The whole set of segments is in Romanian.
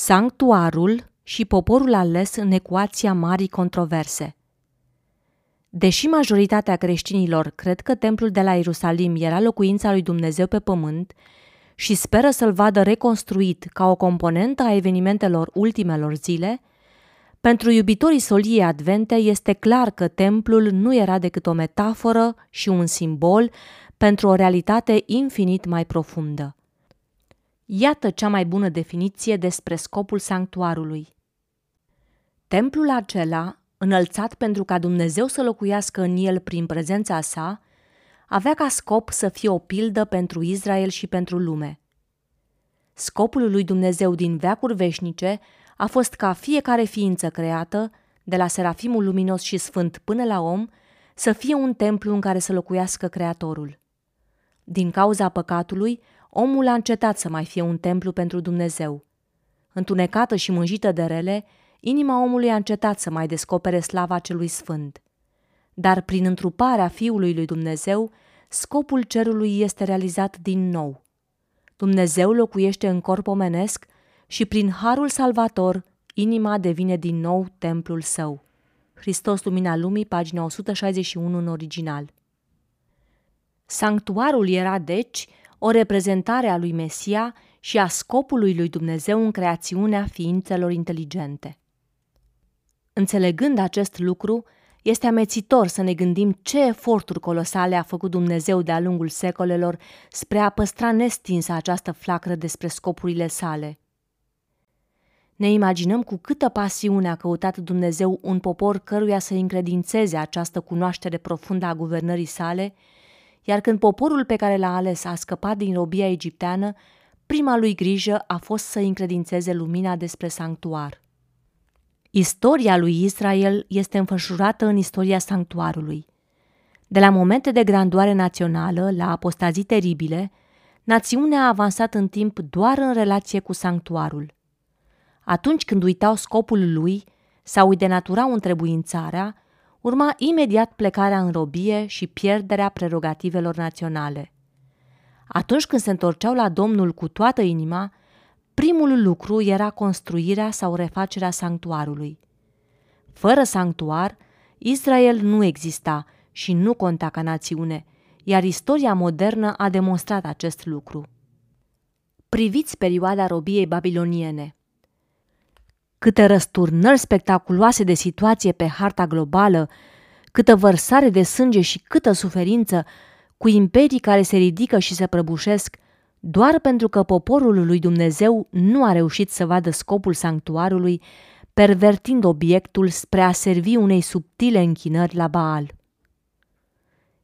Sanctuarul și poporul ales în ecuația marii controverse. Deși majoritatea creștinilor cred că templul de la Ierusalim era locuința lui Dumnezeu pe pământ și speră să-l vadă reconstruit ca o componentă a evenimentelor ultimelor zile, pentru iubitorii soliei advente este clar că templul nu era decât o metaforă și un simbol pentru o realitate infinit mai profundă. Iată cea mai bună definiție despre scopul sanctuarului. Templul acela, înălțat pentru ca Dumnezeu să locuiască în el prin prezența sa, avea ca scop să fie o pildă pentru Israel și pentru lume. Scopul lui Dumnezeu din veacuri veșnice a fost ca fiecare ființă creată, de la serafimul luminos și sfânt până la om, să fie un templu în care să locuiască Creatorul. Din cauza păcatului, omul a încetat să mai fie un templu pentru Dumnezeu. Întunecată și mânjită de rele, inima omului a încetat să mai descopere slava celui sfânt. Dar prin întruparea Fiului lui Dumnezeu, scopul cerului este realizat din nou. Dumnezeu locuiește în corp omenesc și prin harul salvator, inima devine din nou templul său. Hristos Lumina Lumii, pagina 161 în original. Sanctuarul era, deci, o reprezentare a lui Mesia și a scopului lui Dumnezeu în creațiunea ființelor inteligente. Înțelegând acest lucru, este amețitor să ne gândim ce eforturi colosale a făcut Dumnezeu de-a lungul secolelor spre a păstra nestinsă această flacră despre scopurile sale. Ne imaginăm cu câtă pasiune a căutat Dumnezeu un popor căruia să încredințeze această cunoaștere profundă a guvernării sale, iar când poporul pe care l-a ales a scăpat din robia egipteană, prima lui grijă a fost să încredințeze lumina despre sanctuar. Istoria lui Israel este înfășurată în istoria sanctuarului. De la momente de grandoare națională la apostazii teribile, națiunea a avansat în timp doar în relație cu sanctuarul. Atunci când uitau scopul lui sau îi denaturau întrebuințarea, urma imediat plecarea în robie și pierderea prerogativelor naționale. Atunci când se întorceau la Domnul cu toată inima, primul lucru era construirea sau refacerea sanctuarului. Fără sanctuar, Israel nu exista și nu conta ca națiune, iar istoria modernă a demonstrat acest lucru. Priviți perioada robiei babiloniene. Câte răsturnări spectaculoase de situație pe harta globală, câtă vărsare de sânge și câtă suferință, cu imperii care se ridică și se prăbușesc – doar pentru că poporul lui Dumnezeu nu a reușit să vadă scopul sanctuarului, pervertind obiectul spre a servi unei subtile închinări la Baal.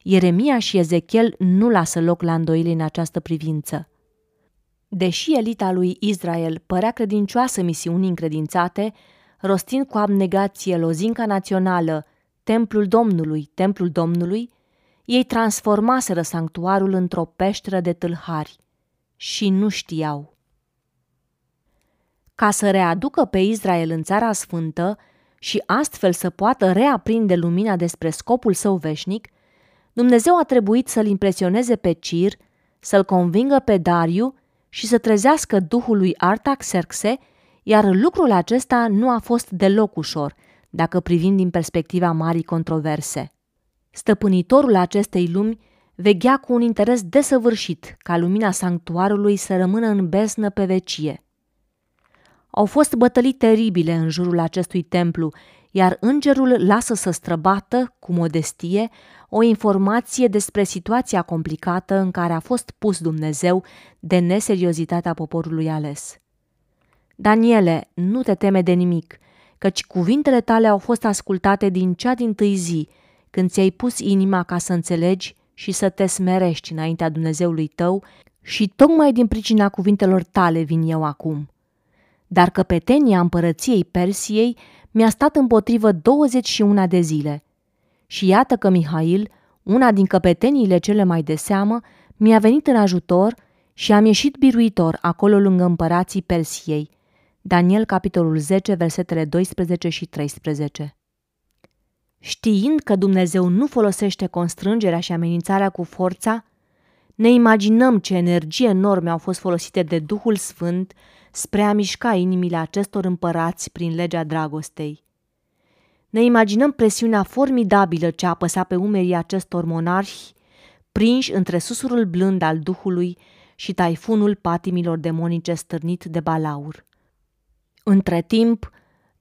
Ieremia și Ezechiel nu lasă loc la îndoieli în această privință. Deși elita lui Israel părea credincioasă misiunii încredințate, rostind cu abnegație lozinca națională, Templul Domnului, Templul Domnului, ei transformaseră sanctuarul într-o peșteră de tâlhari și nu știau. Ca să readucă pe Israel în țara sfântă și astfel să poată reaprinde lumina despre scopul său veșnic, Dumnezeu a trebuit să-l impresioneze pe Cir, să-l convingă pe Dariu și să trezească duhul lui Artaxerxe, iar lucrul acesta nu a fost deloc ușor, dacă privim din perspectiva marii controverse. Stăpânitorul acestei lumi veghea cu un interes desăvârșit ca lumina sanctuarului să rămână în besnă pe vecie. Au fost bătălii teribile în jurul acestui templu, iar îngerul lasă să străbată, cu modestie, o informație despre situația complicată în care a fost pus Dumnezeu de neseriozitatea poporului ales. Daniele, nu te teme de nimic, căci cuvintele tale au fost ascultate din cea din tâi zi, când ți-ai pus inima ca să înțelegi și să te smerești înaintea Dumnezeului tău și tocmai din pricina cuvintelor tale vin eu acum. Dar căpetenia împărăției Persiei mi-a stat împotrivă 21 de zile. Și iată că Mihail, una din căpeteniile cele mai de seamă, mi-a venit în ajutor și am ieșit biruitor acolo lângă împărații Persiei. Daniel, capitolul 10, versetele 12 și 13. Știind că Dumnezeu nu folosește constrângerea și amenințarea cu forța, ne imaginăm ce energie enorme au fost folosite de Duhul Sfânt spre a mișca inimile acestor împărați prin legea dragostei. Ne imaginăm presiunea formidabilă ce apăsa pe umerii acestor monarhi, prinși între susurul blând al Duhului și taifunul patimilor demonice stârnit de balaur. Între timp,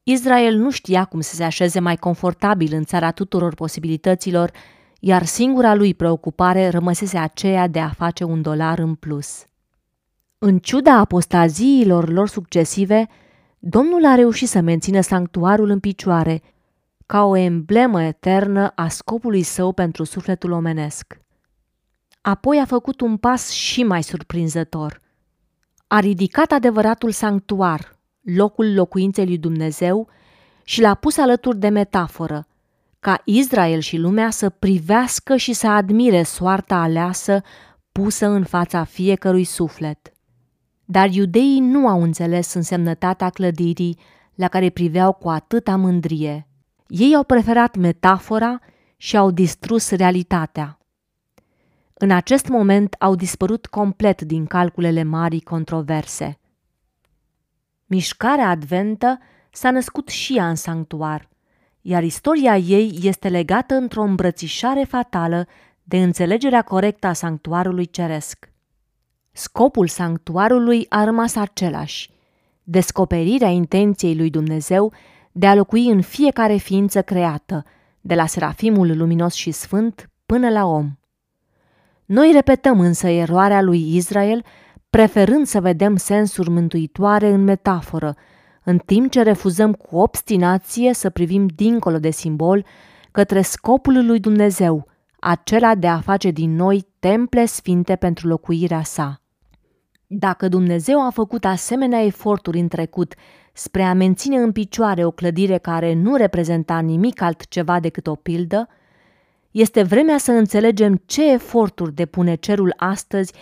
Israel nu știa cum să se așeze mai confortabil în țara tuturor posibilităților, iar singura lui preocupare rămăsese aceea de a face un dolar în plus. În ciuda apostaziilor lor succesive, Domnul a reușit să mențină sanctuarul în picioare, ca o emblemă eternă a scopului său pentru sufletul omenesc. Apoi a făcut un pas și mai surprinzător. A ridicat adevăratul sanctuar, locul locuinței lui Dumnezeu, și l-a pus alături de metaforă, ca Israel și lumea să privească și să admire soarta aleasă pusă în fața fiecărui suflet. Dar iudeii nu au înțeles însemnătatea clădirii la care priveau cu atâta mândrie. Ei au preferat metafora și au distrus realitatea. În acest moment au dispărut complet din calculele marii controverse. Mișcarea adventă s-a născut și ea în sanctuar, iar istoria ei este legată într-o îmbrățișare fatală de înțelegerea corectă a sanctuarului ceresc. Scopul sanctuarului a rămas același, descoperirea intenției lui Dumnezeu de a locui în fiecare ființă creată, de la serafimul luminos și sfânt până la om. Noi repetăm însă eroarea lui Israel, preferând să vedem sensuri mântuitoare în metaforă, în timp ce refuzăm cu obstinație să privim dincolo de simbol către scopul lui Dumnezeu, acela de a face din noi temple sfinte pentru locuirea sa. Dacă Dumnezeu a făcut asemenea eforturi în trecut spre a menține în picioare o clădire care nu reprezenta nimic altceva decât o pildă, este vremea să înțelegem ce eforturi depune cerul astăzi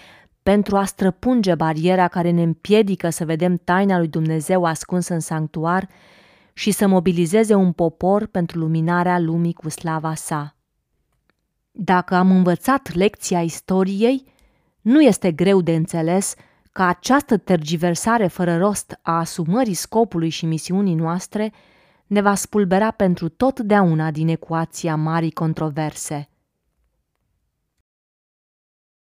pentru a străpunge bariera care ne împiedică să vedem taina lui Dumnezeu ascunsă în sanctuar și să mobilizeze un popor pentru luminarea lumii cu slava sa. Dacă am învățat lecția istoriei, nu este greu de înțeles că această tergiversare fără rost a asumării scopului și misiunii noastre ne va spulbera pentru totdeauna din ecuația marii controverse.